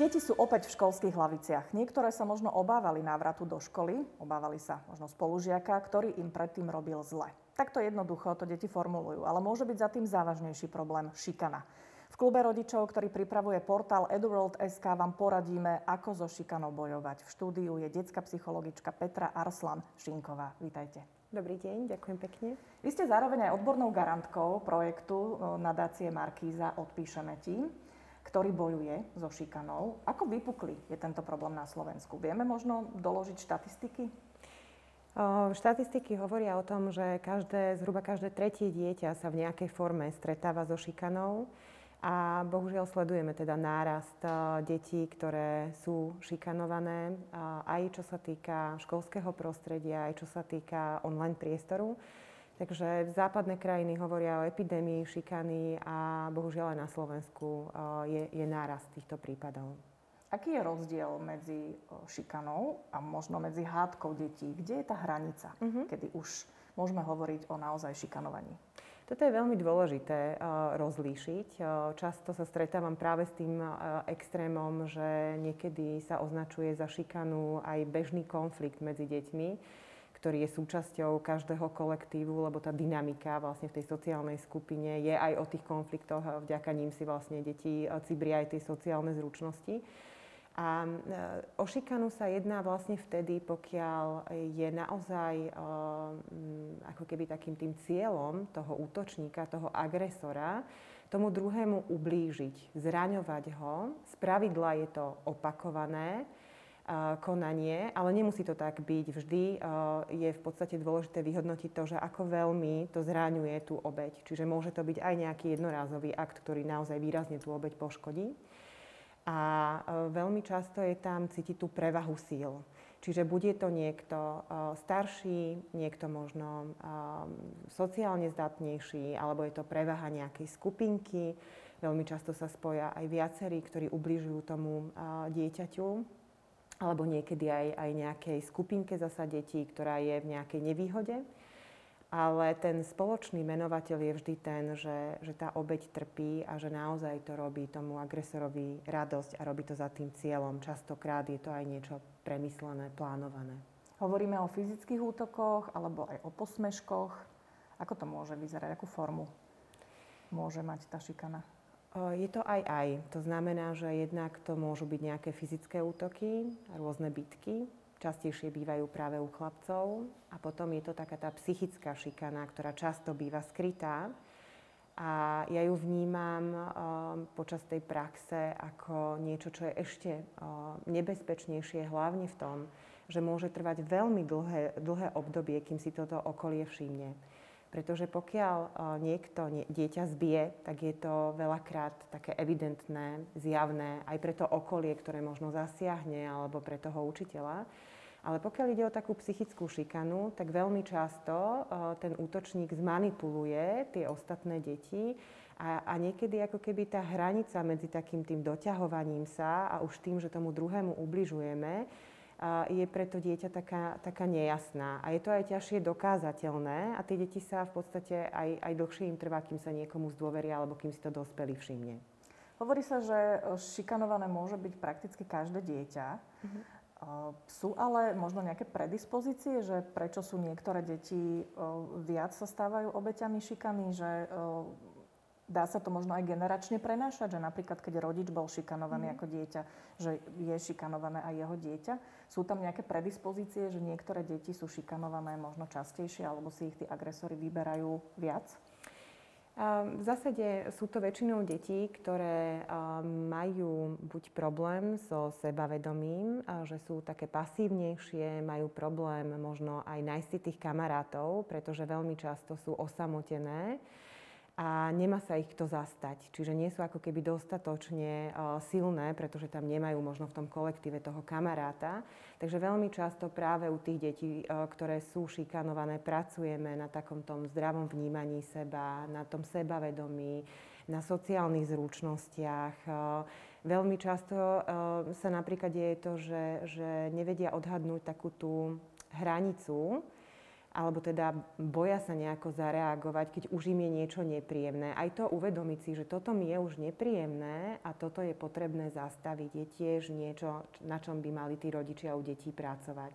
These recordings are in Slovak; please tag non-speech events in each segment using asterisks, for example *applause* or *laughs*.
Deti sú opäť v školských hlaviciach. Niektoré sa možno obávali návratu do školy, obávali sa možno spolužiaka, ktorý im predtým robil zle. Takto jednoducho to deti formulujú, ale môže byť za tým závažnejší problém šikana. V klube rodičov, ktorý pripravuje portál EduWorld.sk vám poradíme, ako so šikanou bojovať. V štúdiu je detská psychologička Petra Arslan Šinková. Vítajte. Dobrý deň, ďakujem pekne. Vy ste zároveň aj odbornou garantkou projektu nadácie Markíza Odpíšeme ti ktorý bojuje so šikanou. Ako vypukli je tento problém na Slovensku? Vieme možno doložiť štatistiky? Štatistiky hovoria o tom, že každé, zhruba každé tretie dieťa sa v nejakej forme stretáva so šikanou a bohužiaľ sledujeme teda nárast detí, ktoré sú šikanované, aj čo sa týka školského prostredia, aj čo sa týka online priestoru. Takže západné krajiny hovoria o epidémii šikany a bohužiaľ aj na Slovensku je, je nárast týchto prípadov. Aký je rozdiel medzi šikanou a možno medzi hádkou detí? Kde je tá hranica, uh-huh. kedy už môžeme hovoriť o naozaj šikanovaní? Toto je veľmi dôležité uh, rozlíšiť. Uh, často sa stretávam práve s tým uh, extrémom, že niekedy sa označuje za šikanu aj bežný konflikt medzi deťmi ktorý je súčasťou každého kolektívu, lebo tá dynamika vlastne v tej sociálnej skupine je aj o tých konfliktoch a vďaka ním si vlastne deti cibria aj tie sociálne zručnosti. A e, o šikanu sa jedná vlastne vtedy, pokiaľ je naozaj e, ako keby takým tým cieľom toho útočníka, toho agresora, tomu druhému ublížiť, zraňovať ho. Z pravidla je to opakované konanie, ale nemusí to tak byť. Vždy je v podstate dôležité vyhodnotiť to, že ako veľmi to zráňuje tú obeď. Čiže môže to byť aj nejaký jednorázový akt, ktorý naozaj výrazne tú obeď poškodí. A veľmi často je tam cítiť tú prevahu síl. Čiže bude to niekto starší, niekto možno sociálne zdatnejší, alebo je to prevaha nejakej skupinky. Veľmi často sa spoja aj viacerí, ktorí ubližujú tomu dieťaťu alebo niekedy aj, aj nejakej skupinke zasa detí, ktorá je v nejakej nevýhode. Ale ten spoločný menovateľ je vždy ten, že, že tá obeď trpí a že naozaj to robí tomu agresorovi radosť a robí to za tým cieľom. Častokrát je to aj niečo premyslené, plánované. Hovoríme o fyzických útokoch alebo aj o posmeškoch. Ako to môže vyzerať? Akú formu môže mať tá šikana? Je to aj aj. To znamená, že jednak to môžu byť nejaké fyzické útoky, rôzne bitky, častejšie bývajú práve u chlapcov. A potom je to taká tá psychická šikana, ktorá často býva skrytá. A ja ju vnímam uh, počas tej praxe ako niečo, čo je ešte uh, nebezpečnejšie, hlavne v tom, že môže trvať veľmi dlhé, dlhé obdobie, kým si toto okolie všimne. Pretože pokiaľ e, niekto dieťa zbije, tak je to veľakrát také evidentné, zjavné aj pre to okolie, ktoré možno zasiahne, alebo pre toho učiteľa. Ale pokiaľ ide o takú psychickú šikanu, tak veľmi často e, ten útočník zmanipuluje tie ostatné deti a, a niekedy ako keby tá hranica medzi takým tým doťahovaním sa a už tým, že tomu druhému ubližujeme, je pre to dieťa taká, taká nejasná. A je to aj ťažšie dokázateľné a tie deti sa v podstate aj, aj dlhšie im trvá, kým sa niekomu zdôveria alebo kým si to dospelý všimne. Hovorí sa, že šikanované môže byť prakticky každé dieťa. Mm-hmm. Sú ale možno nejaké predispozície, že prečo sú niektoré deti viac sa stávajú obeťami šikany, že Dá sa to možno aj generačne prenášať, že napríklad keď rodič bol šikanovaný mm. ako dieťa, že je šikanované aj jeho dieťa. Sú tam nejaké predispozície, že niektoré deti sú šikanované možno častejšie alebo si ich tí agresori vyberajú viac? V zásade sú to väčšinou deti, ktoré majú buď problém so sebavedomím, že sú také pasívnejšie, majú problém možno aj nájsť si tých kamarátov, pretože veľmi často sú osamotené a nemá sa ich kto zastať. Čiže nie sú ako keby dostatočne silné, pretože tam nemajú možno v tom kolektíve toho kamaráta. Takže veľmi často práve u tých detí, ktoré sú šikanované, pracujeme na takom tom zdravom vnímaní seba, na tom sebavedomí, na sociálnych zručnostiach. Veľmi často sa napríklad deje to, že, že nevedia odhadnúť takú tú hranicu, alebo teda boja sa nejako zareagovať, keď už im je niečo nepríjemné. Aj to uvedomiť si, že toto mi je už nepríjemné a toto je potrebné zastaviť, je tiež niečo, na čom by mali tí rodičia u detí pracovať.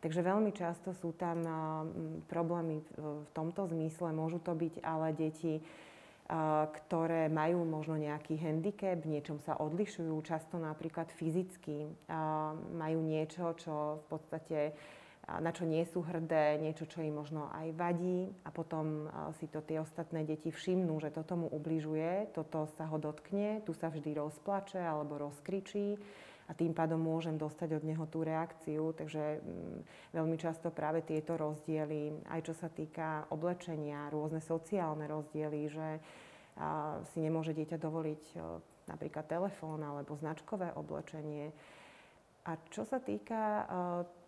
Takže veľmi často sú tam problémy v tomto zmysle. Môžu to byť ale deti, ktoré majú možno nejaký handicap, v niečom sa odlišujú, často napríklad fyzicky, majú niečo, čo v podstate na čo nie sú hrdé, niečo, čo im možno aj vadí a potom si to tie ostatné deti všimnú, že toto mu ubližuje, toto sa ho dotkne, tu sa vždy rozplače alebo rozkričí a tým pádom môžem dostať od neho tú reakciu. Takže mm, veľmi často práve tieto rozdiely, aj čo sa týka oblečenia, rôzne sociálne rozdiely, že a, si nemôže dieťa dovoliť o, napríklad telefón alebo značkové oblečenie. A čo sa týka o,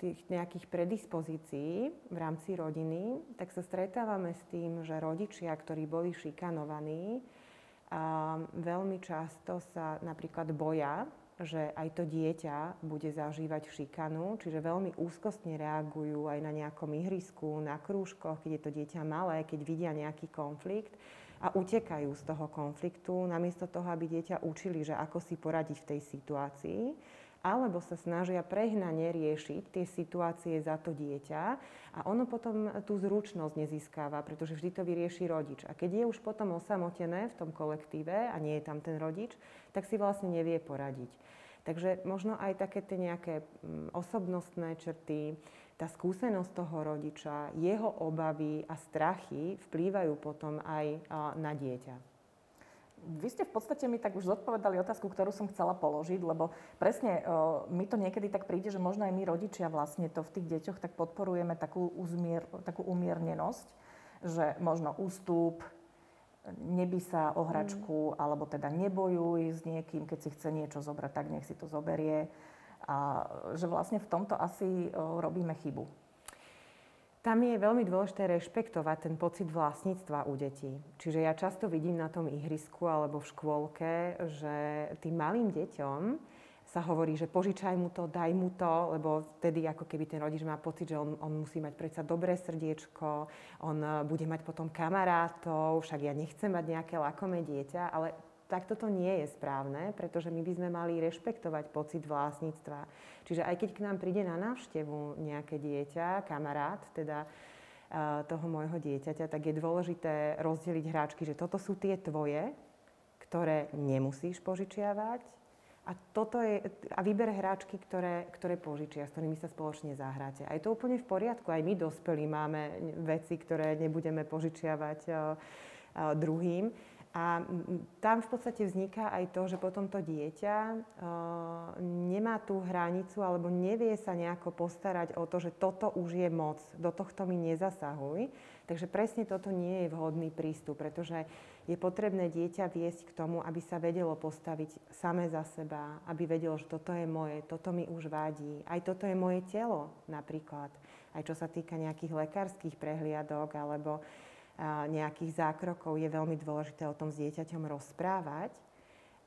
tých nejakých predispozícií v rámci rodiny, tak sa stretávame s tým, že rodičia, ktorí boli šikanovaní, a veľmi často sa napríklad boja že aj to dieťa bude zažívať šikanu, čiže veľmi úzkostne reagujú aj na nejakom ihrisku, na krúžkoch, keď je to dieťa malé, keď vidia nejaký konflikt a utekajú z toho konfliktu, namiesto toho, aby dieťa učili, že ako si poradiť v tej situácii alebo sa snažia prehnane riešiť tie situácie za to dieťa a ono potom tú zručnosť nezískava, pretože vždy to vyrieši rodič. A keď je už potom osamotené v tom kolektíve a nie je tam ten rodič, tak si vlastne nevie poradiť. Takže možno aj také tie nejaké mm, osobnostné črty, tá skúsenosť toho rodiča, jeho obavy a strachy vplývajú potom aj na dieťa. Vy ste v podstate mi tak už zodpovedali otázku, ktorú som chcela položiť, lebo presne mi to niekedy tak príde, že možno aj my rodičia vlastne to v tých deťoch tak podporujeme takú, uzmier, takú umiernenosť, že možno ústup, neby sa o hračku, mm. alebo teda nebojuj s niekým, keď si chce niečo zobrať, tak nech si to zoberie. A že vlastne v tomto asi robíme chybu. Tam je veľmi dôležité rešpektovať ten pocit vlastníctva u detí. Čiže ja často vidím na tom ihrisku alebo v škôlke, že tým malým deťom sa hovorí, že požičaj mu to, daj mu to, lebo vtedy ako keby ten rodič má pocit, že on, on musí mať predsa dobré srdiečko, on eh, bude mať potom kamarátov, však ja nechcem mať nejaké lakomé dieťa, ale tak toto nie je správne, pretože my by sme mali rešpektovať pocit vlastníctva. Čiže aj keď k nám príde na návštevu nejaké dieťa, kamarát, teda toho môjho dieťaťa, tak je dôležité rozdeliť hráčky, že toto sú tie tvoje, ktoré nemusíš požičiavať a, toto je, a vyber hráčky, ktoré, ktoré požičia, s ktorými sa spoločne zahráte. A je to úplne v poriadku. Aj my dospelí máme veci, ktoré nebudeme požičiavať druhým. A tam v podstate vzniká aj to, že potom to dieťa uh, nemá tú hranicu alebo nevie sa nejako postarať o to, že toto už je moc, do tohto mi nezasahuj. Takže presne toto nie je vhodný prístup, pretože je potrebné dieťa viesť k tomu, aby sa vedelo postaviť same za seba, aby vedelo, že toto je moje, toto mi už vadí, aj toto je moje telo napríklad, aj čo sa týka nejakých lekárskych prehliadok alebo nejakých zákrokov je veľmi dôležité o tom s dieťaťom rozprávať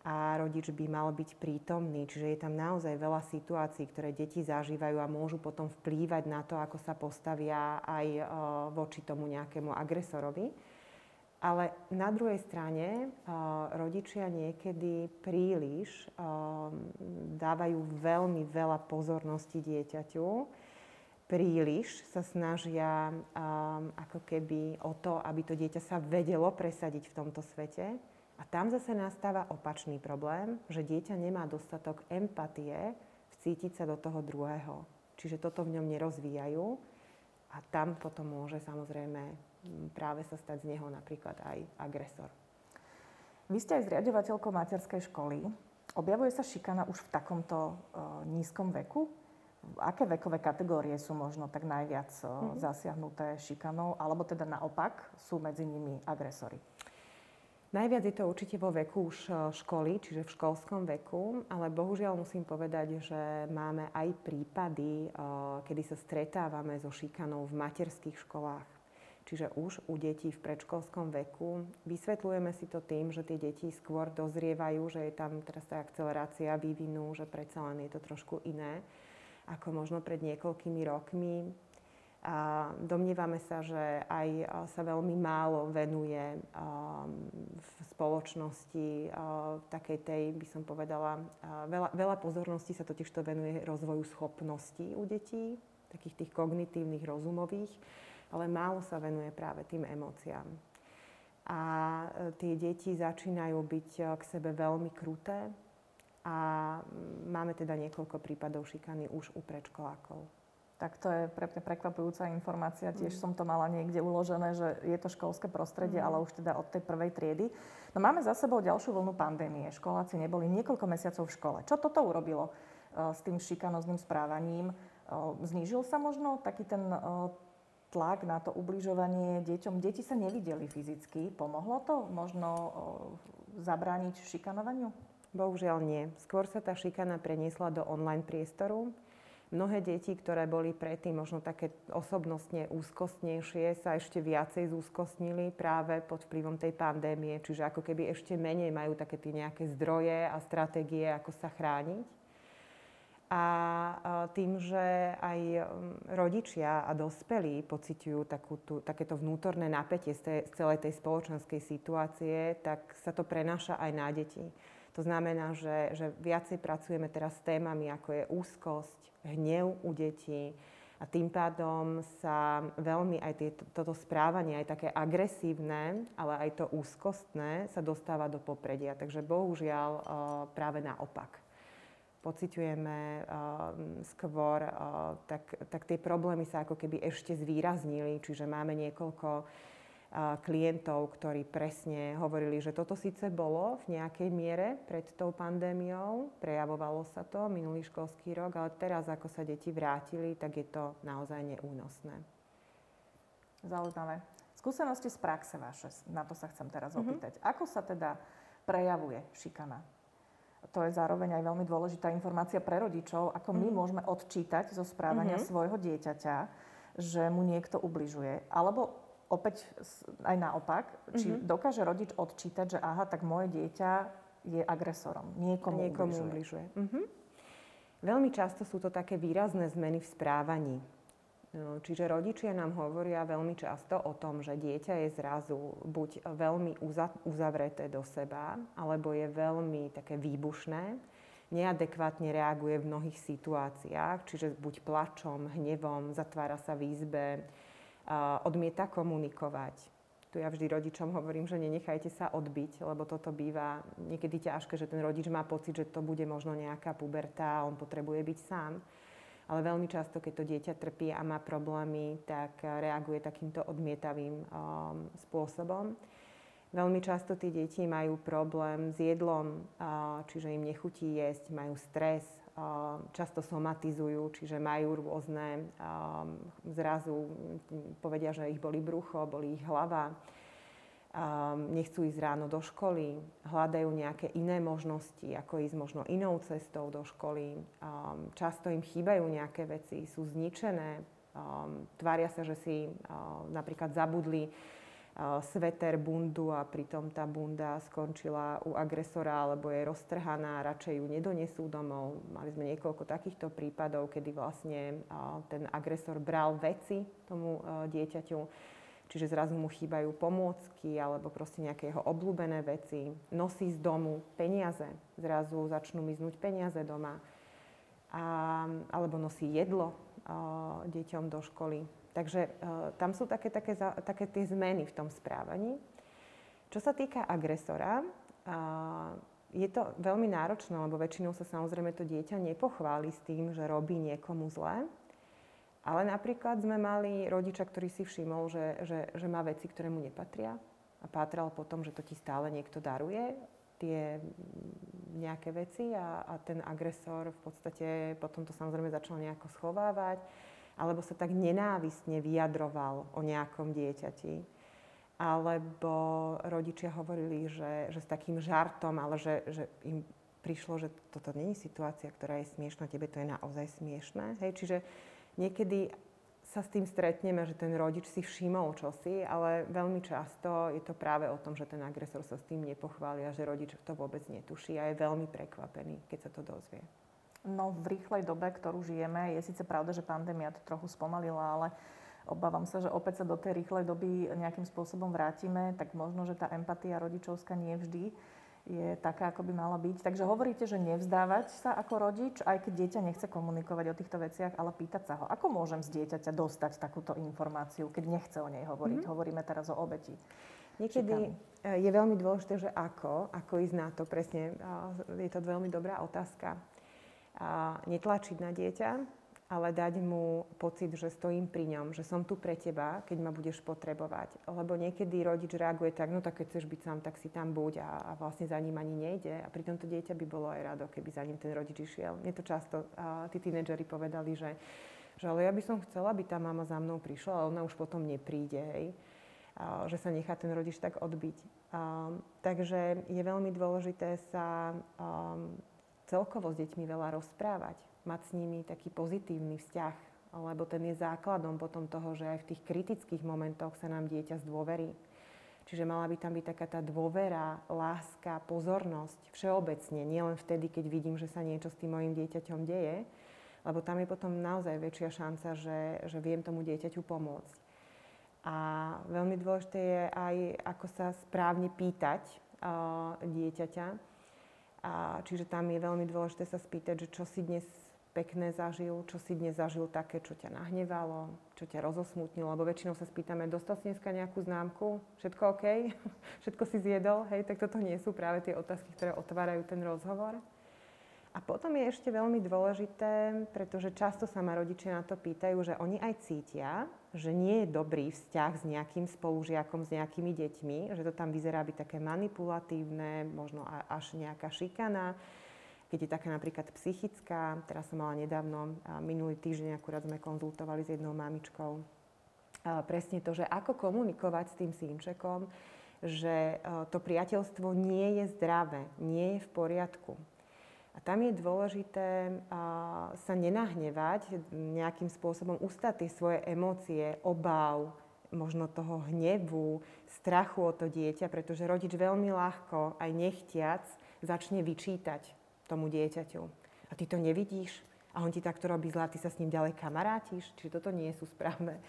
a rodič by mal byť prítomný. Čiže je tam naozaj veľa situácií, ktoré deti zažívajú a môžu potom vplývať na to, ako sa postavia aj e, voči tomu nejakému agresorovi. Ale na druhej strane e, rodičia niekedy príliš e, dávajú veľmi veľa pozornosti dieťaťu príliš sa snažia um, ako keby o to, aby to dieťa sa vedelo presadiť v tomto svete. A tam zase nastáva opačný problém, že dieťa nemá dostatok empatie vcítiť sa do toho druhého. Čiže toto v ňom nerozvíjajú a tam potom môže samozrejme práve sa stať z neho napríklad aj agresor. Vy ste aj zriadovateľkou materskej školy. Objavuje sa šikana už v takomto uh, nízkom veku? Aké vekové kategórie sú možno tak najviac mm-hmm. zasiahnuté šikanou, alebo teda naopak sú medzi nimi agresory? Najviac je to určite vo veku už e, školy, čiže v školskom veku, ale bohužiaľ musím povedať, že máme aj prípady, e, kedy sa stretávame so šikanou v materských školách. Čiže už u detí v predškolskom veku vysvetľujeme si to tým, že tie deti skôr dozrievajú, že je tam teraz tá akcelerácia vývinu, že predsa len je to trošku iné ako možno pred niekoľkými rokmi. A domnievame sa, že aj sa veľmi málo venuje v spoločnosti takej tej, by som povedala, veľa, veľa pozornosti sa totiž to venuje rozvoju schopností u detí, takých tých kognitívnych, rozumových, ale málo sa venuje práve tým emóciám. A e, tie deti začínajú byť k sebe veľmi kruté a máme teda niekoľko prípadov šikany už u predškolákov. Tak to je pre mňa prekvapujúca informácia. Tiež mm. som to mala niekde uložené, že je to školské prostredie, mm. ale už teda od tej prvej triedy. No máme za sebou ďalšiu vlnu pandémie. Školáci neboli niekoľko mesiacov v škole. Čo toto urobilo uh, s tým šikanozným správaním? Uh, znížil sa možno taký ten uh, tlak na to ubližovanie deťom? Deti sa nevideli fyzicky. Pomohlo to možno zabrániť šikanovaniu? Bohužiaľ nie. Skôr sa tá šikana preniesla do online priestoru Mnohé deti, ktoré boli predtým možno také osobnostne úzkostnejšie, sa ešte viacej zúzkostnili práve pod vplyvom tej pandémie. Čiže ako keby ešte menej majú také tie nejaké zdroje a stratégie, ako sa chrániť. A tým, že aj rodičia a dospelí pociťujú takú tú, takéto vnútorné napätie z, tej, z celej tej spoločenskej situácie, tak sa to prenáša aj na deti. To znamená, že, že viacej pracujeme teraz s témami, ako je úzkosť, hnev u detí a tým pádom sa veľmi aj tie, toto správanie, aj také agresívne, ale aj to úzkostné sa dostáva do popredia. Takže bohužiaľ uh, práve naopak. Pociťujeme uh, skôr, uh, tak, tak tie problémy sa ako keby ešte zvýraznili, čiže máme niekoľko klientov, ktorí presne hovorili, že toto síce bolo v nejakej miere pred tou pandémiou, prejavovalo sa to minulý školský rok, ale teraz, ako sa deti vrátili, tak je to naozaj neúnosné. Zaujímavé. Skúsenosti z praxe vaše, na to sa chcem teraz mm-hmm. opýtať. Ako sa teda prejavuje šikana? To je zároveň aj veľmi dôležitá informácia pre rodičov, ako my mm-hmm. môžeme odčítať zo správania mm-hmm. svojho dieťaťa, že mu niekto ubližuje. Alebo opäť aj naopak, či mm-hmm. dokáže rodič odčítať, že aha, tak moje dieťa je agresorom, niekomu, niekomu ubližuje. ubližuje. Mm-hmm. Veľmi často sú to také výrazné zmeny v správaní. No, čiže rodičia nám hovoria veľmi často o tom, že dieťa je zrazu buď veľmi uzavreté do seba, alebo je veľmi také výbušné, neadekvátne reaguje v mnohých situáciách, čiže buď plačom, hnevom, zatvára sa v izbe, odmieta komunikovať. Tu ja vždy rodičom hovorím, že nenechajte sa odbiť, lebo toto býva niekedy ťažké, že ten rodič má pocit, že to bude možno nejaká puberta a on potrebuje byť sám. Ale veľmi často, keď to dieťa trpí a má problémy, tak reaguje takýmto odmietavým um, spôsobom. Veľmi často tí deti majú problém s jedlom, čiže im nechutí jesť, majú stres, často somatizujú, čiže majú rôzne, zrazu povedia, že ich boli brucho, boli ich hlava, nechcú ísť ráno do školy, hľadajú nejaké iné možnosti, ako ísť možno inou cestou do školy. Často im chýbajú nejaké veci, sú zničené, tvária sa, že si napríklad zabudli sveter, bundu a pritom tá bunda skončila u agresora alebo je roztrhaná, radšej ju nedonesú domov. Mali sme niekoľko takýchto prípadov, kedy vlastne ten agresor bral veci tomu dieťaťu, čiže zrazu mu chýbajú pomôcky alebo proste nejaké jeho obľúbené veci. Nosí z domu peniaze, zrazu začnú miznúť peniaze doma. A, alebo nosí jedlo deťom do školy Takže uh, tam sú také, také, také tie zmeny v tom správaní. Čo sa týka agresora, uh, je to veľmi náročné, lebo väčšinou sa samozrejme to dieťa nepochváli s tým, že robí niekomu zlé. Ale napríklad sme mali rodiča, ktorý si všimol, že, že, že má veci, ktoré mu nepatria a pátral potom, že to ti stále niekto daruje, tie nejaké veci a, a ten agresor v podstate potom to samozrejme začal nejako schovávať alebo sa tak nenávistne vyjadroval o nejakom dieťati. Alebo rodičia hovorili, že, že s takým žartom, ale že, že im prišlo, že toto není situácia, ktorá je smiešná, tebe to je naozaj smiešné. Hej, čiže niekedy sa s tým stretneme, že ten rodič si všimol čosi, ale veľmi často je to práve o tom, že ten agresor sa s tým nepochvália, že rodič to vôbec netuší a je veľmi prekvapený, keď sa to dozvie. No v rýchlej dobe, ktorú žijeme, je síce pravda, že pandémia to trochu spomalila, ale obávam sa, že opäť sa do tej rýchlej doby nejakým spôsobom vrátime, tak možno, že tá empatia rodičovská nie vždy je taká, ako by mala byť. Takže hovoríte, že nevzdávať sa ako rodič, aj keď dieťa nechce komunikovať o týchto veciach, ale pýtať sa ho, ako môžem z dieťaťa dostať takúto informáciu, keď nechce o nej hovoriť. Mm-hmm. Hovoríme teraz o obeti. Niekedy šikany. je veľmi dôležité, že ako, ako ísť na to presne. Je to veľmi dobrá otázka. Netlačiť na dieťa, ale dať mu pocit, že stojím pri ňom, že som tu pre teba, keď ma budeš potrebovať. Lebo niekedy rodič reaguje tak, no tak keď chceš byť sám, tak si tam buď a, a vlastne za ním ani nejde. A pritom to dieťa by bolo aj rado, keby za ním ten rodič išiel. Mne to často a, tí tínedžeri povedali, že, že ale ja by som chcela, aby tá mama za mnou prišla, ale ona už potom nepríde, hej. Že sa nechá ten rodič tak odbiť. A, takže je veľmi dôležité sa a, celkovo s deťmi veľa rozprávať mať s nimi taký pozitívny vzťah, lebo ten je základom potom toho, že aj v tých kritických momentoch sa nám dieťa zdôverí. Čiže mala by tam byť taká tá dôvera, láska, pozornosť všeobecne, nielen vtedy, keď vidím, že sa niečo s tým mojim dieťaťom deje, lebo tam je potom naozaj väčšia šanca, že, že viem tomu dieťaťu pomôcť. A veľmi dôležité je aj, ako sa správne pýtať uh, dieťaťa. A, čiže tam je veľmi dôležité sa spýtať, že čo si dnes pekné zažil, čo si dnes zažil také, čo ťa nahnevalo, čo ťa rozosmutnilo, lebo väčšinou sa spýtame, dostal si dneska nejakú známku, všetko OK, *laughs* všetko si zjedol, hej, tak toto nie sú práve tie otázky, ktoré otvárajú ten rozhovor. A potom je ešte veľmi dôležité, pretože často sa ma rodičia na to pýtajú, že oni aj cítia, že nie je dobrý vzťah s nejakým spolužiakom, s nejakými deťmi, že to tam vyzerá byť také manipulatívne, možno až nejaká šikana, keď je taká napríklad psychická. Teraz som mala nedávno, minulý týždeň akurát sme konzultovali s jednou mamičkou presne to, že ako komunikovať s tým synčekom, že to priateľstvo nie je zdravé, nie je v poriadku. A tam je dôležité sa nenahnevať, nejakým spôsobom ustať tie svoje emócie, obáv, možno toho hnevu, strachu o to dieťa, pretože rodič veľmi ľahko, aj nechtiac, začne vyčítať tomu dieťaťu. A ty to nevidíš a on ti takto robí zlá, ty sa s ním ďalej kamarátiš. Čiže toto nie sú správne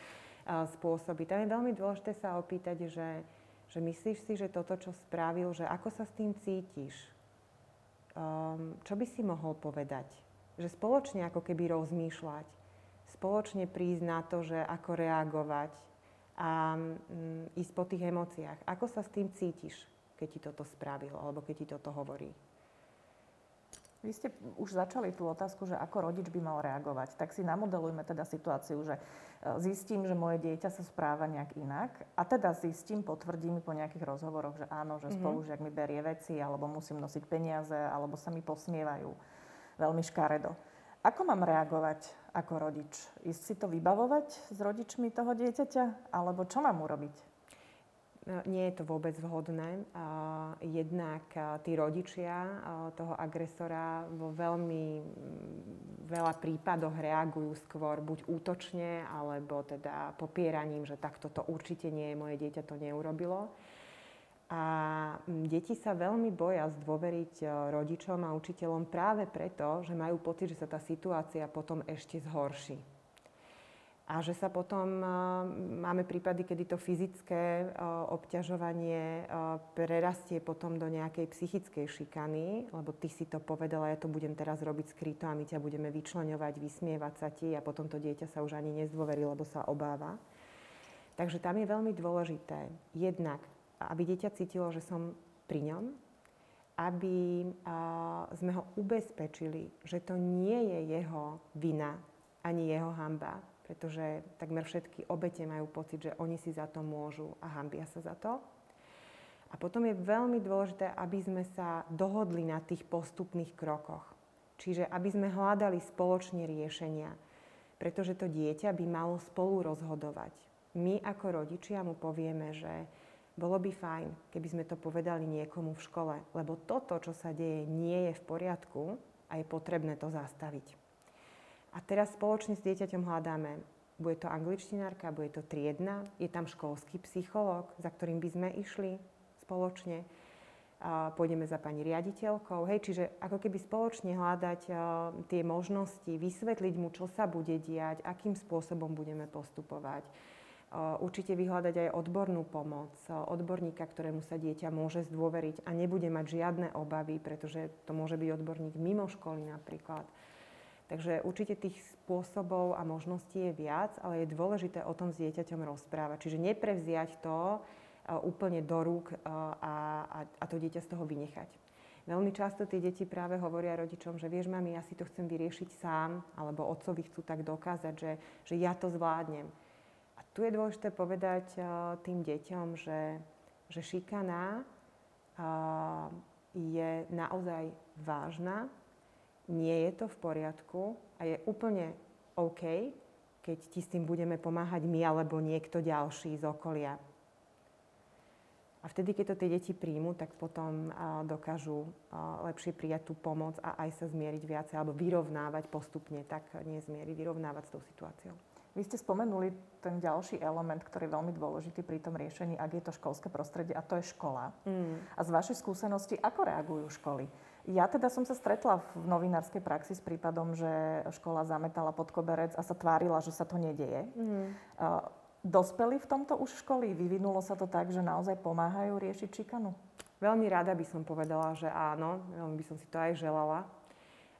spôsoby. Tam je veľmi dôležité sa opýtať, že, že myslíš si, že toto, čo spravil, že ako sa s tým cítiš? Um, čo by si mohol povedať? Že spoločne ako keby rozmýšľať, spoločne prísť na to, že ako reagovať a um, ísť po tých emóciách. Ako sa s tým cítiš, keď ti toto spravil alebo keď ti toto hovorí? Vy ste už začali tú otázku, že ako rodič by mal reagovať. Tak si namodelujme teda situáciu, že e, zistím, že moje dieťa sa správa nejak inak a teda zistím, potvrdím po nejakých rozhovoroch, že áno, že mm-hmm. spolužiak mi berie veci, alebo musím nosiť peniaze, alebo sa mi posmievajú veľmi škaredo. Ako mám reagovať ako rodič? Ísť si to vybavovať s rodičmi toho dieťaťa? Alebo čo mám urobiť? Nie je to vôbec vhodné. Jednak tí rodičia toho agresora vo veľmi veľa prípadoch reagujú skôr buď útočne, alebo teda popieraním, že takto to určite nie je, moje dieťa to neurobilo. A deti sa veľmi boja zdôveriť rodičom a učiteľom práve preto, že majú pocit, že sa tá situácia potom ešte zhorší. A že sa potom, máme prípady, kedy to fyzické obťažovanie prerastie potom do nejakej psychickej šikany, lebo ty si to povedala, ja to budem teraz robiť skryto a my ťa budeme vyčleňovať, vysmievať sa ti a potom to dieťa sa už ani nezdôverí, lebo sa obáva. Takže tam je veľmi dôležité jednak, aby dieťa cítilo, že som pri ňom, aby sme ho ubezpečili, že to nie je jeho vina ani jeho hamba, pretože takmer všetky obete majú pocit, že oni si za to môžu a hambia sa za to. A potom je veľmi dôležité, aby sme sa dohodli na tých postupných krokoch. Čiže aby sme hľadali spoločne riešenia, pretože to dieťa by malo spolu rozhodovať. My ako rodičia mu povieme, že bolo by fajn, keby sme to povedali niekomu v škole, lebo toto, čo sa deje, nie je v poriadku a je potrebné to zastaviť. A teraz spoločne s dieťaťom hľadáme, bude to angličtinárka, bude to triedna, je tam školský psychológ, za ktorým by sme išli spoločne. a pôjdeme za pani riaditeľkou. Hej, čiže ako keby spoločne hľadať tie možnosti, vysvetliť mu, čo sa bude diať, akým spôsobom budeme postupovať. Určite vyhľadať aj odbornú pomoc, odborníka, ktorému sa dieťa môže zdôveriť a nebude mať žiadne obavy, pretože to môže byť odborník mimo školy napríklad. Takže určite tých spôsobov a možností je viac, ale je dôležité o tom s dieťaťom rozprávať. Čiže neprevziať to, úplne do rúk a, a, a to dieťa z toho vynechať. Veľmi často tie deti práve hovoria rodičom, že vieš, mami, ja si to chcem vyriešiť sám, alebo otcovi chcú tak dokázať, že, že ja to zvládnem. A tu je dôležité povedať tým deťom, že, že šikana je naozaj vážna, nie je to v poriadku a je úplne OK, keď ti s tým budeme pomáhať my alebo niekto ďalší z okolia. A vtedy, keď to tie deti príjmu, tak potom dokážu lepšie prijať tú pomoc a aj sa zmieriť viacej, alebo vyrovnávať postupne, tak nie zmieriť, vyrovnávať s tou situáciou. Vy ste spomenuli ten ďalší element, ktorý je veľmi dôležitý pri tom riešení, ak je to školské prostredie, a to je škola. Mm. A z vašej skúsenosti, ako reagujú školy? Ja teda som sa stretla v novinárskej praxi s prípadom, že škola zametala pod koberec a sa tvárila, že sa to nedieje. Mm. Dospeli v tomto už školy? Vyvinulo sa to tak, že naozaj pomáhajú riešiť šikanu? Veľmi rada by som povedala, že áno, veľmi by som si to aj želala.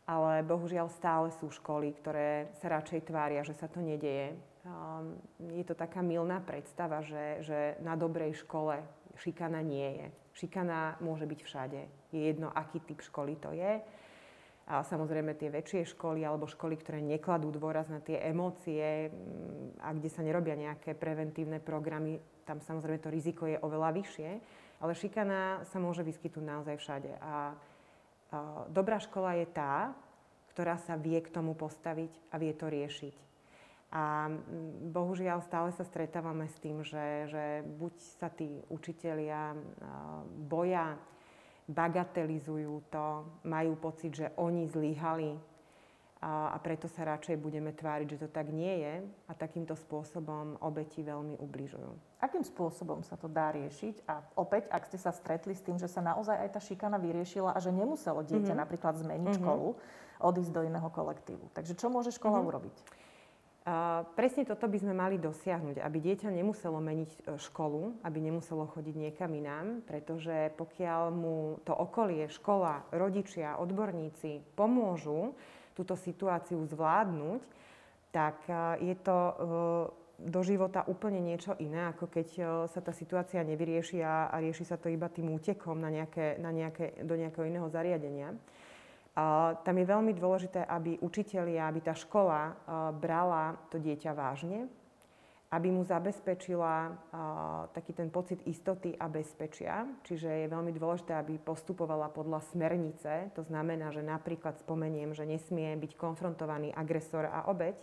Ale bohužiaľ stále sú školy, ktoré sa radšej tvária, že sa to nedeje. Um, je to taká milná predstava, že, že na dobrej škole šikana nie je. Šikana môže byť všade. Je jedno, aký typ školy to je a samozrejme tie väčšie školy alebo školy, ktoré nekladú dôraz na tie emócie mm, a kde sa nerobia nejaké preventívne programy, tam samozrejme to riziko je oveľa vyššie, ale šikana sa môže vyskytnúť naozaj všade. A, dobrá škola je tá, ktorá sa vie k tomu postaviť a vie to riešiť. A mm, bohužiaľ stále sa stretávame s tým, že, že buď sa tí učitelia boja bagatelizujú to, majú pocit, že oni zlyhali a, a preto sa radšej budeme tváriť, že to tak nie je a takýmto spôsobom obeti veľmi ubližujú. Akým spôsobom sa to dá riešiť? A opäť, ak ste sa stretli s tým, že sa naozaj aj tá šikana vyriešila a že nemuselo dieťa mm-hmm. napríklad zmeniť mm-hmm. školu, odísť do iného kolektívu. Takže čo môže škola mm-hmm. urobiť? Presne toto by sme mali dosiahnuť, aby dieťa nemuselo meniť e, školu, aby nemuselo chodiť niekam inám, pretože pokiaľ mu to okolie, škola, rodičia, odborníci pomôžu túto situáciu zvládnuť, tak uh, je to uh, do života úplne niečo iné, ako keď sa tá situácia nevyrieši a, a rieši sa to iba tým útekom na nejaké, na nejaké, do nejakého iného zariadenia. Tam je veľmi dôležité, aby učitelia, aby tá škola brala to dieťa vážne, aby mu zabezpečila taký ten pocit istoty a bezpečia. Čiže je veľmi dôležité, aby postupovala podľa smernice. To znamená, že napríklad spomeniem, že nesmie byť konfrontovaný agresor a obeď.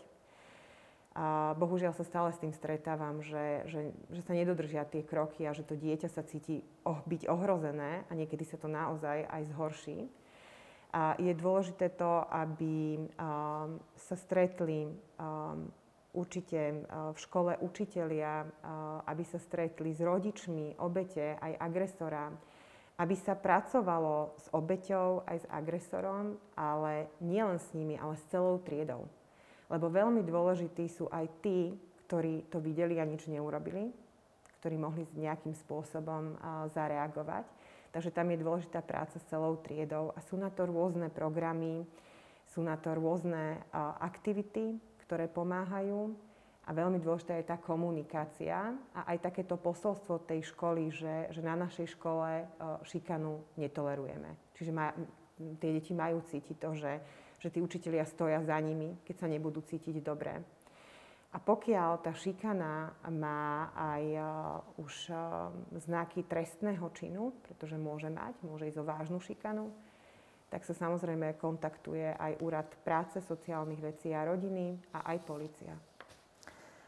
A bohužiaľ sa stále s tým stretávam, že, že, že sa nedodržia tie kroky a že to dieťa sa cíti oh, byť ohrozené a niekedy sa to naozaj aj zhorší. A je dôležité to, aby um, sa stretli um, určite uh, v škole učitelia, uh, aby sa stretli s rodičmi obete aj agresora, aby sa pracovalo s obeťou aj s agresorom, ale nielen s nimi, ale s celou triedou. Lebo veľmi dôležití sú aj tí, ktorí to videli a nič neurobili, ktorí mohli nejakým spôsobom uh, zareagovať. Takže tam je dôležitá práca s celou triedou a sú na to rôzne programy, sú na to rôzne aktivity, ktoré pomáhajú a veľmi dôležitá je tá komunikácia a aj takéto posolstvo tej školy, že, že na našej škole šikanu netolerujeme. Čiže ma, tie deti majú cítiť to, že, že tí učitelia stoja za nimi, keď sa nebudú cítiť dobre. A pokiaľ tá šikana má aj uh, už uh, znaky trestného činu, pretože môže mať, môže ísť o vážnu šikanu, tak sa samozrejme kontaktuje aj Úrad práce, sociálnych vecí a rodiny a aj policia.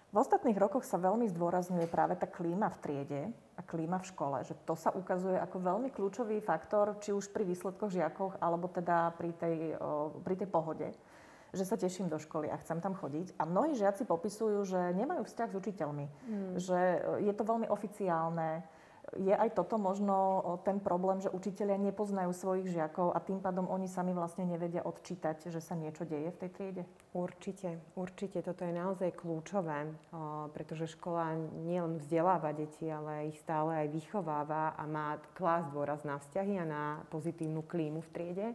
V ostatných rokoch sa veľmi zdôrazňuje práve tá klíma v triede a klíma v škole, že to sa ukazuje ako veľmi kľúčový faktor, či už pri výsledkoch žiakov, alebo teda pri tej, pri tej pohode že sa teším do školy a chcem tam chodiť. A mnohí žiaci popisujú, že nemajú vzťah s učiteľmi. Mm. Že e, je to veľmi oficiálne, je aj toto možno ten problém, že učitelia nepoznajú svojich žiakov a tým pádom oni sami vlastne nevedia odčítať, že sa niečo deje v tej triede? Určite, určite. Toto je naozaj kľúčové, pretože škola nielen vzdeláva deti, ale ich stále aj vychováva a má klás dôraz na vzťahy a na pozitívnu klímu v triede.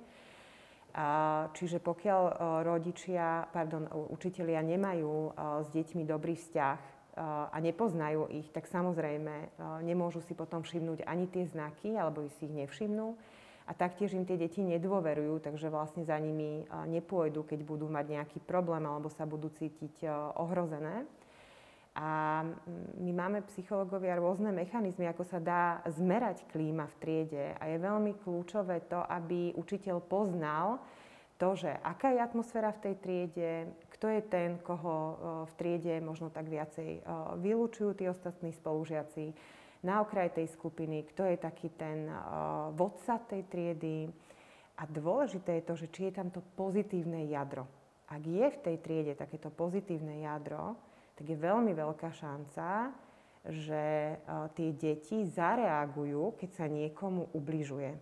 Čiže pokiaľ rodičia, pardon, učitelia nemajú s deťmi dobrý vzťah, a nepoznajú ich, tak samozrejme nemôžu si potom všimnúť ani tie znaky, alebo si ich nevšimnú. A taktiež im tie deti nedôverujú, takže vlastne za nimi nepôjdu, keď budú mať nejaký problém alebo sa budú cítiť ohrozené. A my máme psychológovia rôzne mechanizmy, ako sa dá zmerať klíma v triede. A je veľmi kľúčové to, aby učiteľ poznal to, že aká je atmosféra v tej triede, kto je ten, koho v triede možno tak viacej vylúčujú tí ostatní spolužiaci na okraj tej skupiny, kto je taký ten vodca tej triedy. A dôležité je to, že či je tam to pozitívne jadro. Ak je v tej triede takéto pozitívne jadro, tak je veľmi veľká šanca, že tie deti zareagujú, keď sa niekomu ubližuje.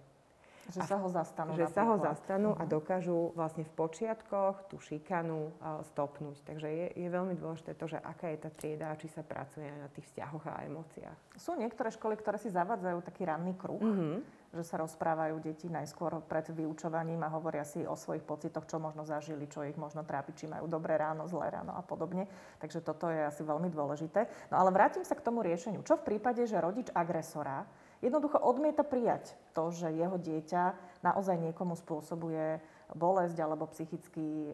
Že sa ho zastanú. Že napríklad. sa ho zastanú uh-huh. a mhm. dokážu vlastne v počiatkoch tú šikanu uh, stopnúť. Takže je, je veľmi dôležité to, že aká je tá trieda a či sa pracuje na tých vzťahoch a emóciách. Sú niektoré školy, ktoré si zavadzajú taký ranný kruh, uh-huh. Že sa rozprávajú deti najskôr pred vyučovaním a hovoria si o svojich pocitoch, čo možno zažili, čo ich možno trápi, či majú dobré ráno, zlé ráno a podobne. Takže toto je asi veľmi dôležité. No ale vrátim sa k tomu riešeniu. Čo v prípade, že rodič agresora jednoducho odmieta prijať to, že jeho dieťa naozaj niekomu spôsobuje bolesť alebo psychický,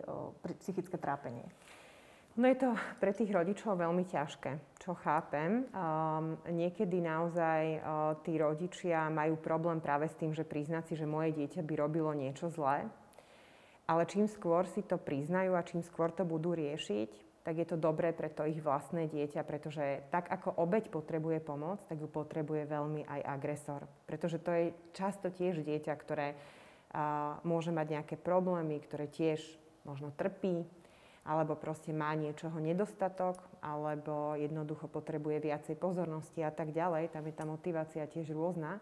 psychické trápenie. No je to pre tých rodičov veľmi ťažké, čo chápem. Um, niekedy naozaj uh, tí rodičia majú problém práve s tým, že priznať si, že moje dieťa by robilo niečo zlé. Ale čím skôr si to priznajú a čím skôr to budú riešiť, tak je to dobré pre to ich vlastné dieťa, pretože tak ako obeď potrebuje pomoc, tak ju potrebuje veľmi aj agresor. Pretože to je často tiež dieťa, ktoré a, môže mať nejaké problémy, ktoré tiež možno trpí, alebo proste má niečoho nedostatok, alebo jednoducho potrebuje viacej pozornosti a tak ďalej. Tam je tá motivácia tiež rôzna.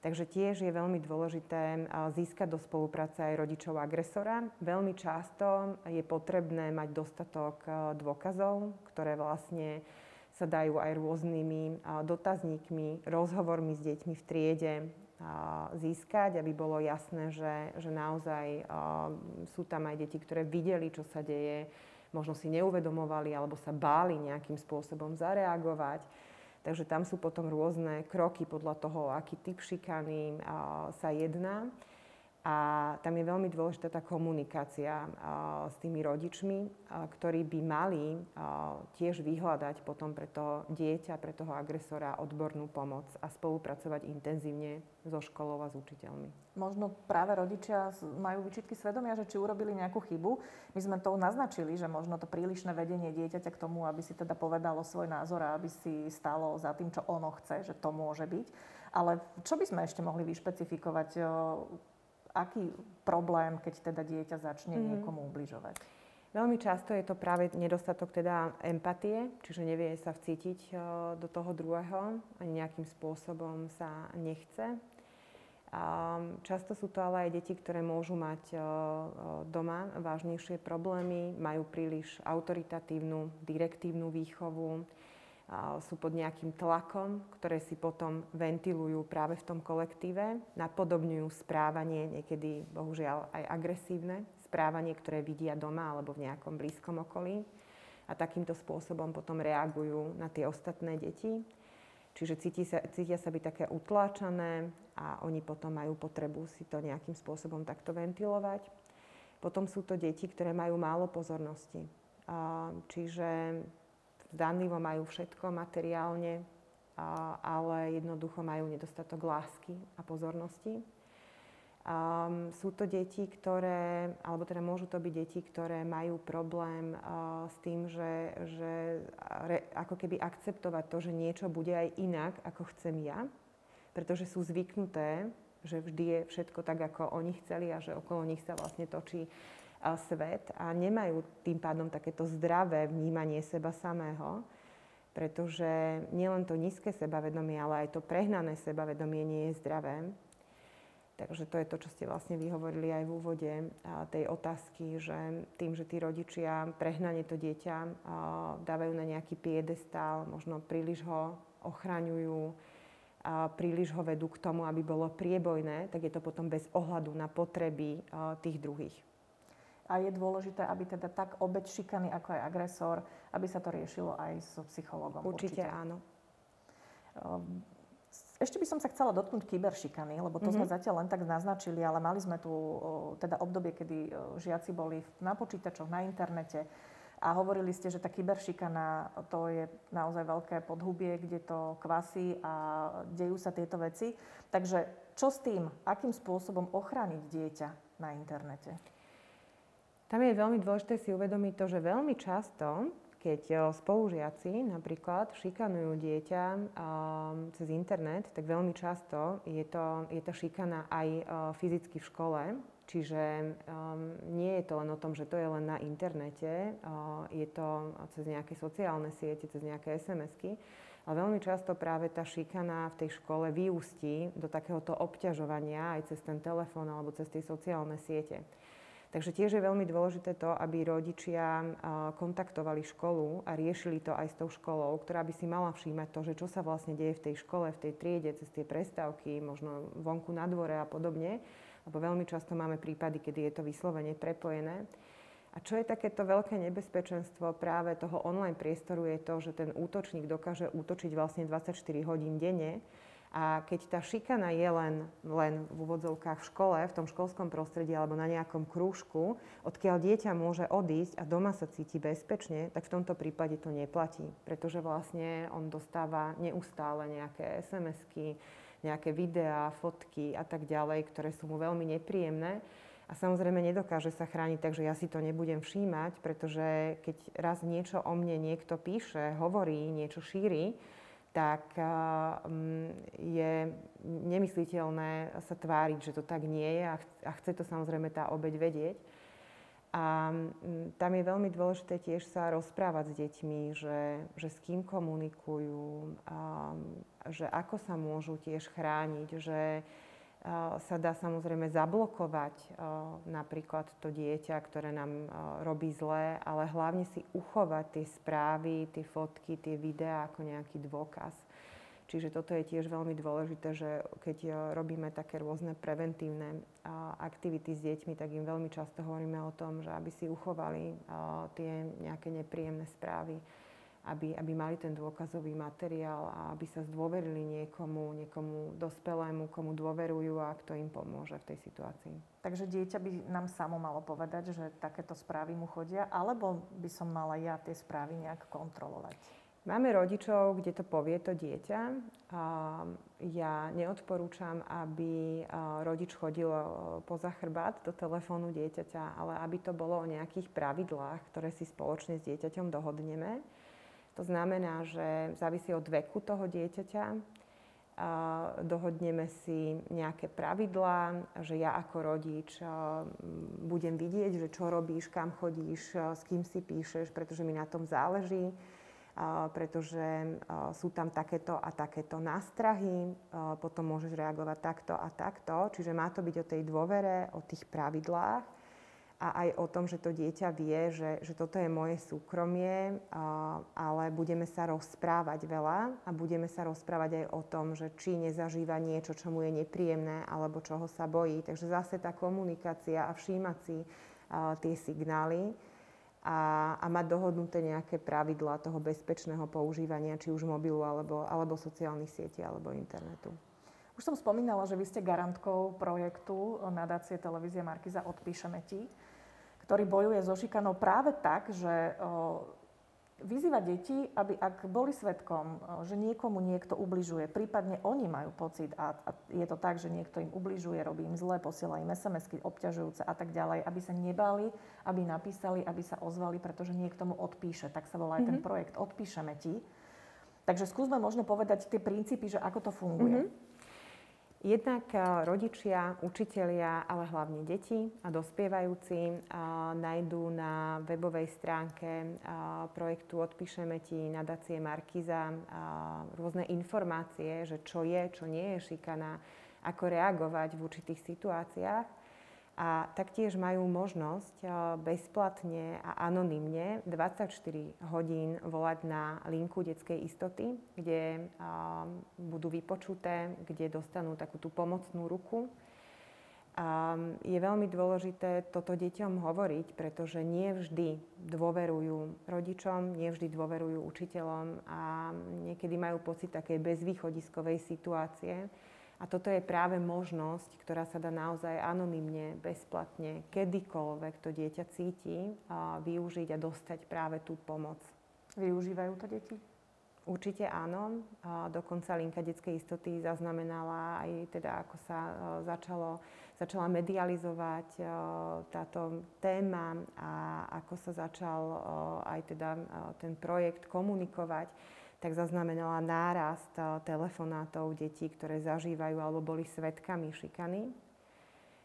Takže tiež je veľmi dôležité získať do spolupráce aj rodičov agresora. Veľmi často je potrebné mať dostatok dôkazov, ktoré vlastne sa dajú aj rôznymi dotazníkmi, rozhovormi s deťmi v triede získať, aby bolo jasné, že, že naozaj sú tam aj deti, ktoré videli, čo sa deje, možno si neuvedomovali alebo sa báli nejakým spôsobom zareagovať. Takže tam sú potom rôzne kroky podľa toho, aký typ šikany sa jedná. A tam je veľmi dôležitá tá komunikácia s tými rodičmi, ktorí by mali tiež vyhľadať potom pre to dieťa, pre toho agresora odbornú pomoc a spolupracovať intenzívne so školou a s učiteľmi. Možno práve rodičia majú vyčitky svedomia, že či urobili nejakú chybu. My sme to naznačili, že možno to prílišné vedenie dieťaťa k tomu, aby si teda povedalo svoj názor a aby si stalo za tým, čo ono chce, že to môže byť. Ale čo by sme ešte mohli vyšpecifikovať aký problém, keď teda dieťa začne mm. niekomu ubližovať? Veľmi často je to práve nedostatok teda empatie, čiže nevie sa vcítiť e, do toho druhého, ani nejakým spôsobom sa nechce. Často sú to ale aj deti, ktoré môžu mať e, e, doma vážnejšie problémy, majú príliš autoritatívnu, direktívnu výchovu, sú pod nejakým tlakom, ktoré si potom ventilujú práve v tom kolektíve, napodobňujú správanie, niekedy bohužiaľ aj agresívne správanie, ktoré vidia doma alebo v nejakom blízkom okolí a takýmto spôsobom potom reagujú na tie ostatné deti. Čiže cítia sa, cítia sa byť také utláčané a oni potom majú potrebu si to nejakým spôsobom takto ventilovať. Potom sú to deti, ktoré majú málo pozornosti. Čiže zdanlivo majú všetko materiálne, ale jednoducho majú nedostatok lásky a pozornosti. Um, sú to deti, ktoré, alebo teda môžu to byť deti, ktoré majú problém uh, s tým, že, že re, ako keby akceptovať to, že niečo bude aj inak, ako chcem ja, pretože sú zvyknuté, že vždy je všetko tak, ako oni chceli a že okolo nich sa vlastne točí svet a nemajú tým pádom takéto zdravé vnímanie seba samého. Pretože nielen to nízke sebavedomie, ale aj to prehnané sebavedomie nie je zdravé. Takže to je to, čo ste vlastne vyhovorili aj v úvode tej otázky, že tým, že tí rodičia prehnane to dieťa dávajú na nejaký piedestál, možno príliš ho ochraňujú, príliš ho vedú k tomu, aby bolo priebojné, tak je to potom bez ohľadu na potreby tých druhých. A je dôležité, aby teda tak obeď šikany, ako aj agresor, aby sa to riešilo aj so psychologom. Určite, určite. áno. Ehm, ešte by som sa chcela dotknúť kyberšikany, lebo to mm-hmm. sme mhm. zatiaľ len tak naznačili, ale mali sme tu teda obdobie, kedy žiaci boli na počítačoch, na internete a hovorili ste, že tá kyberšikana to je naozaj veľké podhubie, kde to kvasí a dejú sa tieto veci. Takže čo s tým? Akým spôsobom ochrániť dieťa na internete? Tam je veľmi dôležité si uvedomiť to, že veľmi často keď eh, spolužiaci napríklad šikanujú dieťa um, cez internet, tak veľmi často je, to, je tá šikana aj uh, fyzicky v škole. Čiže um, nie je to len o tom, že to je len na internete, uh, je to cez nejaké sociálne siete, cez nejaké SMS-ky. Ale veľmi často práve tá šikana v tej škole vyústí do takéhoto obťažovania aj cez ten telefón alebo cez tie sociálne siete. Takže tiež je veľmi dôležité to, aby rodičia kontaktovali školu a riešili to aj s tou školou, ktorá by si mala všímať to, že čo sa vlastne deje v tej škole, v tej triede, cez tie prestávky, možno vonku na dvore a podobne. Lebo veľmi často máme prípady, kedy je to vyslovene prepojené. A čo je takéto veľké nebezpečenstvo práve toho online priestoru je to, že ten útočník dokáže útočiť vlastne 24 hodín denne a keď tá šikana je len, len v úvodzovkách v škole, v tom školskom prostredí alebo na nejakom krúžku, odkiaľ dieťa môže odísť a doma sa cíti bezpečne, tak v tomto prípade to neplatí. Pretože vlastne on dostáva neustále nejaké SMS-ky, nejaké videá, fotky a tak ďalej, ktoré sú mu veľmi nepríjemné. A samozrejme nedokáže sa chrániť, takže ja si to nebudem všímať, pretože keď raz niečo o mne niekto píše, hovorí, niečo šíri, tak mm, je nemysliteľné sa tváriť, že to tak nie je a chce to samozrejme tá obeď vedieť. A mm, tam je veľmi dôležité tiež sa rozprávať s deťmi, že, že s kým komunikujú, a, že ako sa môžu tiež chrániť, že sa dá samozrejme zablokovať napríklad to dieťa, ktoré nám robí zlé, ale hlavne si uchovať tie správy, tie fotky, tie videá ako nejaký dôkaz. Čiže toto je tiež veľmi dôležité, že keď robíme také rôzne preventívne aktivity s deťmi, tak im veľmi často hovoríme o tom, že aby si uchovali tie nejaké nepríjemné správy aby, aby mali ten dôkazový materiál a aby sa zdôverili niekomu, niekomu dospelému, komu dôverujú a kto im pomôže v tej situácii. Takže dieťa by nám samo malo povedať, že takéto správy mu chodia, alebo by som mala ja tie správy nejak kontrolovať? Máme rodičov, kde to povie to dieťa. Ja neodporúčam, aby rodič chodil poza chrbát do telefónu dieťaťa, ale aby to bolo o nejakých pravidlách, ktoré si spoločne s dieťaťom dohodneme to znamená, že závisí od veku toho dieťaťa. Dohodneme si nejaké pravidlá, že ja ako rodič budem vidieť, že čo robíš, kam chodíš, s kým si píšeš, pretože mi na tom záleží, pretože sú tam takéto a takéto nástrahy, potom môžeš reagovať takto a takto. Čiže má to byť o tej dôvere, o tých pravidlách a aj o tom, že to dieťa vie, že, že toto je moje súkromie, ale budeme sa rozprávať veľa a budeme sa rozprávať aj o tom, že či nezažíva niečo, čo mu je nepríjemné alebo čoho sa bojí. Takže zase tá komunikácia a všímať si tie signály a, a mať dohodnuté nejaké pravidlá toho bezpečného používania, či už mobilu alebo, alebo sociálnych sietí alebo internetu. Už som spomínala, že vy ste garantkou projektu nadácie televízie Markiza Odpíšeme ti ktorý bojuje so šikanou práve tak, že vyzýva deti, aby ak boli svetkom, že niekomu niekto ubližuje, prípadne oni majú pocit a, a je to tak, že niekto im ubližuje, robí im zle, posiela im SMS-ky obťažujúce a tak ďalej, aby sa nebali, aby napísali, aby sa ozvali, pretože niekto mu odpíše. Tak sa volá aj mm-hmm. ten mhm. projekt Odpíšeme ti. Takže skúsme možno povedať tie princípy, že ako to funguje. Mm-hmm. Jednak rodičia, učitelia, ale hlavne deti a dospievajúci nájdú na webovej stránke projektu Odpíšeme ti nadácie Markiza rôzne informácie, že čo je, čo nie je šikana, ako reagovať v určitých situáciách a taktiež majú možnosť eh, bezplatne a anonymne 24 hodín volať na linku detskej istoty, kde eh, budú vypočuté, kde dostanú takú tú pomocnú ruku. A je veľmi dôležité toto deťom hovoriť, pretože nie vždy dôverujú rodičom, nie vždy dôverujú učiteľom a niekedy majú pocit takej bezvýchodiskovej situácie a toto je práve možnosť, ktorá sa dá naozaj anonymne, bezplatne, kedykoľvek to dieťa cíti, a využiť a dostať práve tú pomoc. Využívajú to deti? Určite áno. A dokonca linka detskej istoty zaznamenala aj teda, ako sa e, začalo, začala medializovať e, táto téma a ako sa začal e, aj teda ten projekt komunikovať tak zaznamenala nárast eh, telefonátov detí, ktoré zažívajú alebo boli svetkami šikany.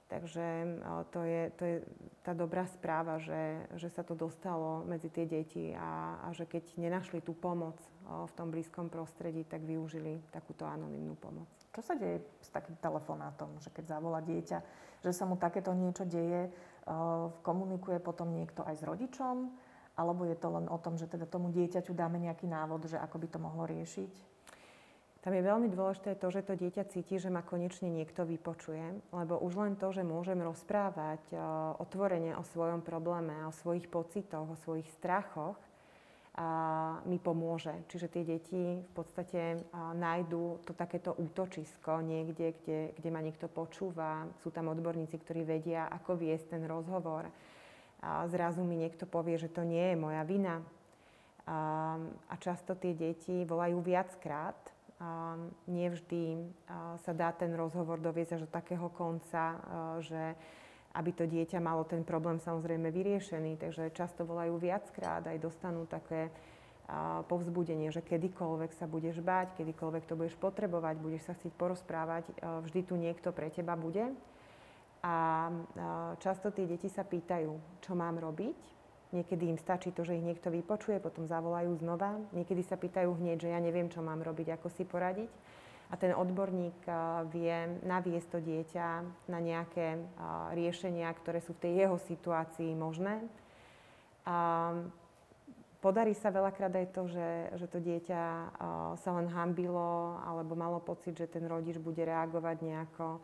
Takže eh, to je, to je tá dobrá správa, že, že sa to dostalo medzi tie deti a, a že keď nenašli tú pomoc eh, v tom blízkom prostredí, tak využili takúto anonimnú pomoc. Čo sa deje s takým telefonátom, že keď zavolá dieťa, že sa mu takéto niečo deje, komunikuje potom niekto aj s rodičom? Alebo je to len o tom, že teda tomu dieťaťu dáme nejaký návod, že ako by to mohlo riešiť? Tam je veľmi dôležité to, že to dieťa cíti, že ma konečne niekto vypočuje, lebo už len to, že môžem rozprávať o, otvorene o svojom probléme, o svojich pocitoch, o svojich strachoch, a mi pomôže. Čiže tie deti v podstate a, nájdú to takéto útočisko niekde, kde, kde ma niekto počúva. Sú tam odborníci, ktorí vedia, ako viesť ten rozhovor a zrazu mi niekto povie, že to nie je moja vina. A, a často tie deti volajú viackrát. A nevždy a sa dá ten rozhovor doviesť až do takého konca, a, že aby to dieťa malo ten problém samozrejme vyriešený. Takže často volajú viackrát, aj dostanú také a, povzbudenie, že kedykoľvek sa budeš bať, kedykoľvek to budeš potrebovať, budeš sa chcieť porozprávať, a, vždy tu niekto pre teba bude. A často tie deti sa pýtajú, čo mám robiť. Niekedy im stačí to, že ich niekto vypočuje, potom zavolajú znova. Niekedy sa pýtajú hneď, že ja neviem, čo mám robiť, ako si poradiť. A ten odborník vie naviesť to dieťa na nejaké riešenia, ktoré sú v tej jeho situácii možné. A podarí sa veľakrát aj to, že, že to dieťa sa len hambilo alebo malo pocit, že ten rodič bude reagovať nejako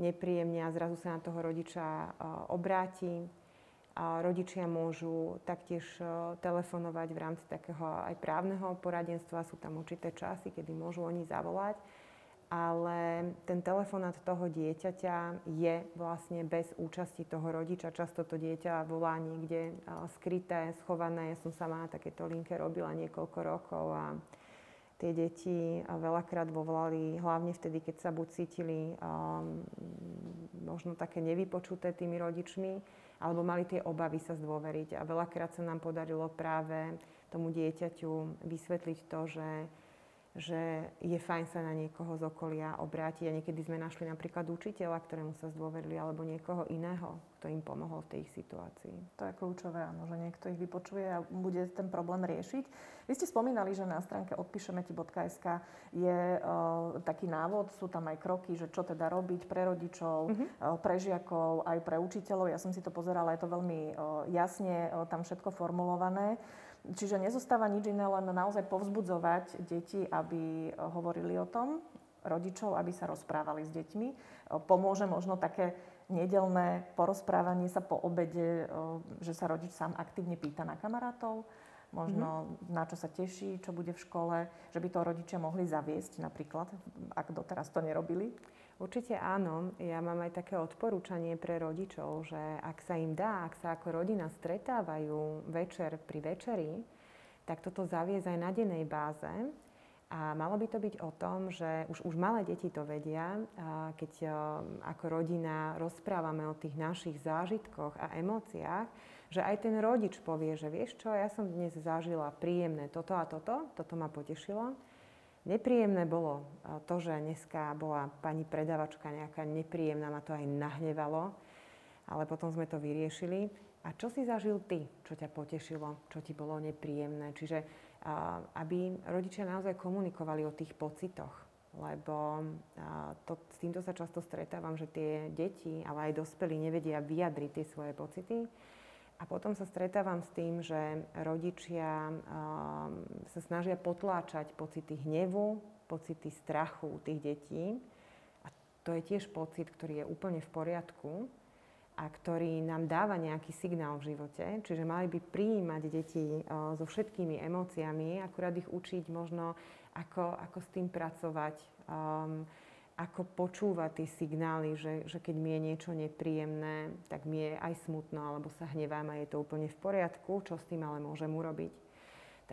nepríjemne a zrazu sa na toho rodiča obráti. A rodičia môžu taktiež telefonovať v rámci takého aj právneho poradenstva. Sú tam určité časy, kedy môžu oni zavolať. Ale ten telefonát toho dieťaťa je vlastne bez účasti toho rodiča. Často to dieťa volá niekde skryté, schované. Ja som sama na takéto linke robila niekoľko rokov a tie deti veľakrát volali, hlavne vtedy, keď sa buď cítili um, možno také nevypočuté tými rodičmi, alebo mali tie obavy sa zdôveriť. A veľakrát sa nám podarilo práve tomu dieťaťu vysvetliť to, že že je fajn sa na niekoho z okolia obrátiť. A niekedy sme našli napríklad učiteľa, ktorému sa zdôverili, alebo niekoho iného, kto im pomohol v tej ich situácii. To je kľúčové, áno, že niekto ich vypočuje a bude ten problém riešiť. Vy ste spomínali, že na stránke odpíšemeti.sk je uh, taký návod, sú tam aj kroky, že čo teda robiť pre rodičov, uh-huh. uh, pre žiakov, aj pre učiteľov. Ja som si to pozerala, je to veľmi uh, jasne uh, tam všetko formulované. Čiže nezostáva nič iné, len naozaj povzbudzovať deti, aby hovorili o tom, rodičov, aby sa rozprávali s deťmi. Eh, pomôže možno také nedelné porozprávanie sa po obede, eh, že sa rodič sám aktívne pýta na kamarátov, možno mm-hmm. na čo sa teší, čo bude v škole, že by to rodičia mohli zaviesť napríklad, ak doteraz to nerobili. Určite áno. Ja mám aj také odporúčanie pre rodičov, že ak sa im dá, ak sa ako rodina stretávajú večer pri večeri, tak toto zaviesť aj na dennej báze. A malo by to byť o tom, že už, už malé deti to vedia, keď a, ako rodina rozprávame o tých našich zážitkoch a emóciách, že aj ten rodič povie, že vieš čo, ja som dnes zažila príjemné toto a toto, toto ma potešilo Nepríjemné bolo to, že dneska bola pani predavačka nejaká nepríjemná, ma to aj nahnevalo, ale potom sme to vyriešili. A čo si zažil ty, čo ťa potešilo, čo ti bolo nepríjemné? Čiže aby rodičia naozaj komunikovali o tých pocitoch, lebo to, s týmto sa často stretávam, že tie deti, ale aj dospelí nevedia vyjadriť tie svoje pocity a potom sa stretávam s tým, že rodičia um, sa snažia potláčať pocity hnevu, pocity strachu tých detí. A to je tiež pocit, ktorý je úplne v poriadku a ktorý nám dáva nejaký signál v živote. Čiže mali by prijímať deti uh, so všetkými emóciami, akurát ich učiť možno, ako, ako s tým pracovať. Um, ako počúvať tie signály, že, že keď mi je niečo nepríjemné, tak mi je aj smutno, alebo sa hnevám a je to úplne v poriadku, čo s tým ale môžem urobiť.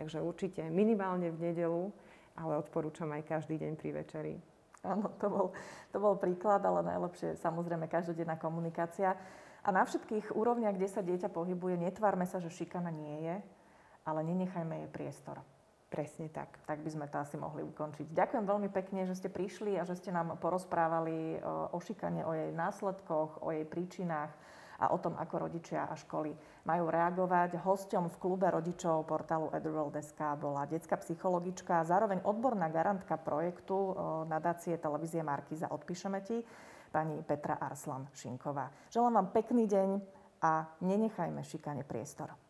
Takže určite minimálne v nedelu, ale odporúčam aj každý deň pri večeri. *laughs* Áno, to bol, to bol príklad, ale najlepšie samozrejme každodenná komunikácia. A na všetkých úrovniach, kde sa dieťa pohybuje, netvárme sa, že šikana nie je, ale nenechajme jej priestor. Presne tak. Tak by sme to asi mohli ukončiť. Ďakujem veľmi pekne, že ste prišli a že ste nám porozprávali o šikane, o jej následkoch, o jej príčinách a o tom, ako rodičia a školy majú reagovať. Hosťom v klube rodičov portálu Edworld.sk bola detská psychologička a zároveň odborná garantka projektu nadácie televízie Markiza Odpíšeme ti, pani Petra Arslan Šinková. Želám vám pekný deň a nenechajme šikane priestor.